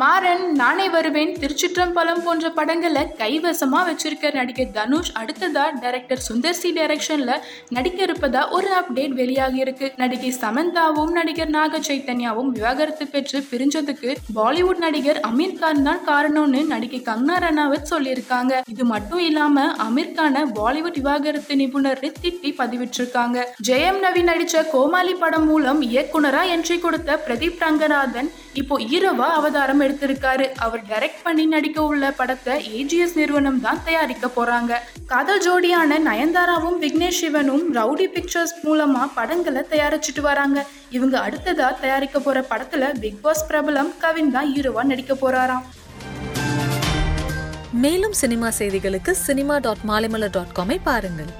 மாறன் நானே வருவேன். திருச்சிற்றம்பலம் போன்ற படங்களை கைவசமா வச்சிருக்க நடிகர் தனுஷ் அடுத்ததா டைரக்டர் சுந்தர் சி டைரக்ஷன்ல நடிக்க இருப்பதா ஒரு அப்டேட் வெளியாகி இருக்கு நடிகை சமந்தாவும் நடிகர் நாக சைத்தன்யாவும் விவாகரத்து பெற்று பிரிஞ்சதுக்கு பாலிவுட் நடிகர் அமீர் கான் தான் காரணம்னு நடிகை கங்கனா ரனாவத் சொல்லியிருக்காங்க. இது மட்டும் இல்லாம அமீர் கான பாலிவுட் விவாகரத்து நிபுணர் திட்டி பதிவிட்டிருக்காங்க. ஜெயம் நவி நடிச்ச கோமாளி படம் மூலம் இயக்குனரா என்ட்ரி கொடுத்த பிரதீப் ரங்கநாதன் இப்போ ஈரவா அவதாரம் எடுத்திருக்காரு. அவர் டைரக்ட் பண்ணி நடிக்க உள்ள படத்தை ஏஜிஎஸ் நிறுவனம் தான் தயாரிக்க போறாங்க. காதல் ஜோடியான நயன்தாராவும் விக்னேஷ் சிவனும் ரவுடி பிக்சர்ஸ் மூலமா படங்களை தயாரிச்சிட்டு வராங்க. இவங்க அடுத்ததா தயாரிக்க போற படத்துல பிக் பாஸ் பிரபலம் கவின் தான் ஹீரோவா நடிக்க போறாராம். மேலும் சினிமா செய்திகளுக்கு சினிமா டாட் மாலைமலர் டாட் காமை பாருங்கள்.